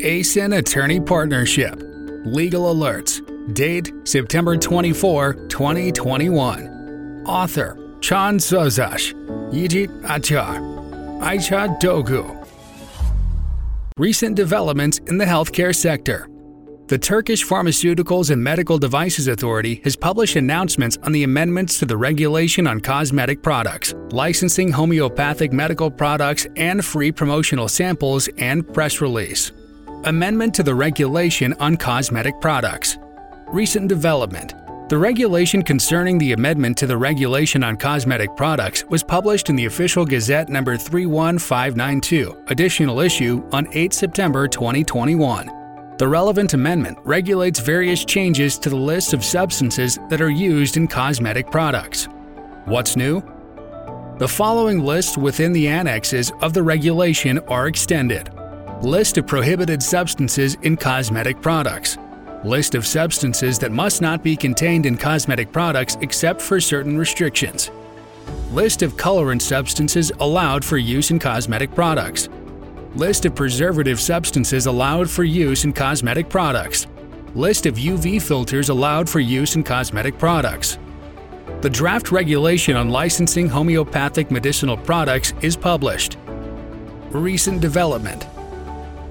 Esin Attorney Partnership. Legal Alerts. Date September 24, 2021. Author Chan Sozash. Yijit Achar. Aicha Dogu. Recent developments in the healthcare sector. The Turkish Pharmaceuticals and Medical Devices Authority has published announcements on the amendments to the regulation on cosmetic products, licensing homeopathic medical products, and free promotional samples and press release. Amendment to the regulation on cosmetic products. Recent development. The regulation concerning the amendment to the regulation on cosmetic products was published in the official Gazette number 31592, additional issue on 8 September 2021. The relevant amendment regulates various changes to the list of substances that are used in cosmetic products. What's new? The following lists within the annexes of the regulation are extended. List of prohibited substances in cosmetic products. List of substances that must not be contained in cosmetic products except for certain restrictions. List of colorant substances allowed for use in cosmetic products. List of preservative substances allowed for use in cosmetic products. List of UV filters allowed for use in cosmetic products. The draft regulation on licensing homeopathic medicinal products is published. Recent development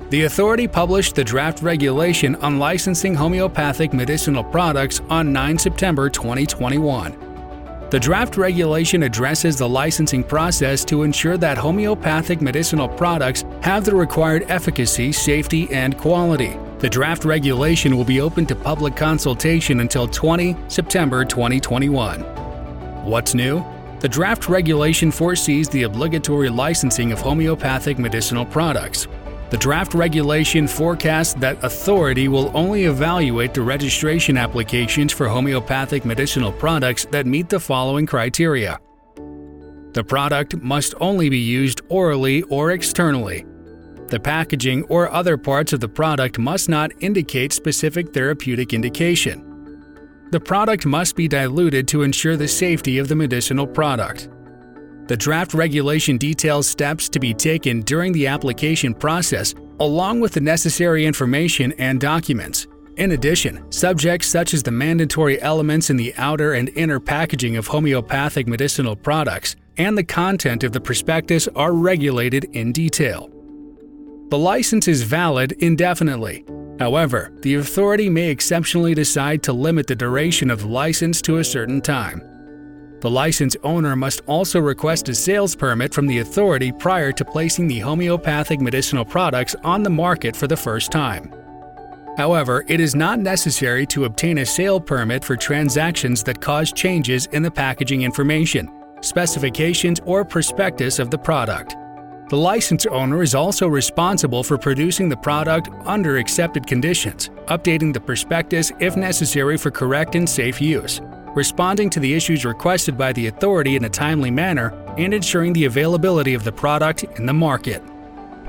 The authority published the draft regulation on licensing homeopathic medicinal products on 9 September 2021. The draft regulation addresses the licensing process to ensure that homeopathic medicinal products have the required efficacy, safety, and quality. The draft regulation will be open to public consultation until 20 September 2021. What's new? The draft regulation foresees the obligatory licensing of homeopathic medicinal products. The draft regulation forecasts that authority will only evaluate the registration applications for homeopathic medicinal products that meet the following criteria. The product must only be used orally or externally. The packaging or other parts of the product must not indicate specific therapeutic indication. The product must be diluted to ensure the safety of the medicinal product. The draft regulation details steps to be taken during the application process, along with the necessary information and documents. In addition, subjects such as the mandatory elements in the outer and inner packaging of homeopathic medicinal products and the content of the prospectus are regulated in detail. The license is valid indefinitely. However, the authority may exceptionally decide to limit the duration of the license to a certain time. The license owner must also request a sales permit from the authority prior to placing the homeopathic medicinal products on the market for the first time. However, it is not necessary to obtain a sale permit for transactions that cause changes in the packaging information, specifications, or prospectus of the product. The license owner is also responsible for producing the product under accepted conditions, updating the prospectus if necessary for correct and safe use, responding to the issues requested by the authority in a timely manner, and ensuring the availability of the product in the market.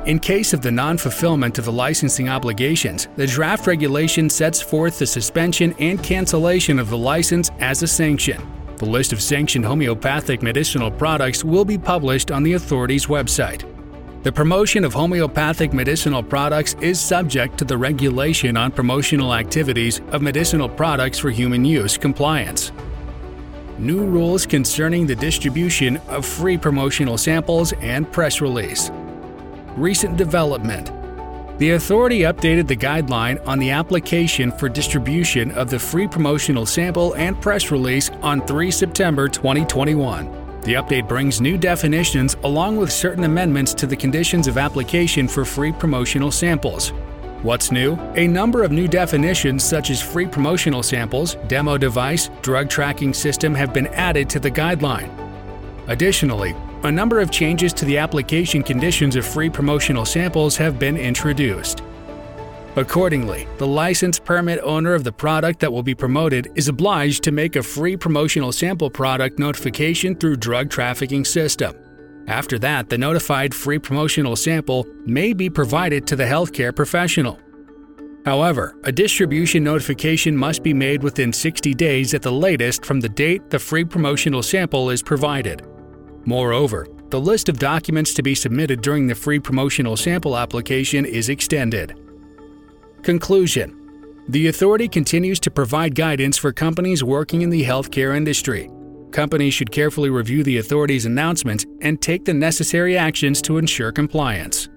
In case of the non fulfillment of the licensing obligations, the draft regulation sets forth the suspension and cancellation of the license as a sanction. The list of sanctioned homeopathic medicinal products will be published on the authority's website. The promotion of homeopathic medicinal products is subject to the regulation on promotional activities of medicinal products for human use compliance. New rules concerning the distribution of free promotional samples and press release. Recent development. The authority updated the guideline on the application for distribution of the free promotional sample and press release on 3 September 2021. The update brings new definitions along with certain amendments to the conditions of application for free promotional samples. What's new? A number of new definitions such as free promotional samples, demo device, drug tracking system have been added to the guideline. Additionally, a number of changes to the application conditions of free promotional samples have been introduced. Accordingly, the license permit owner of the product that will be promoted is obliged to make a free promotional sample product notification through drug trafficking system. After that, the notified free promotional sample may be provided to the healthcare professional. However, a distribution notification must be made within 60 days at the latest from the date the free promotional sample is provided. Moreover, the list of documents to be submitted during the free promotional sample application is extended. Conclusion The Authority continues to provide guidance for companies working in the healthcare industry. Companies should carefully review the Authority's announcements and take the necessary actions to ensure compliance.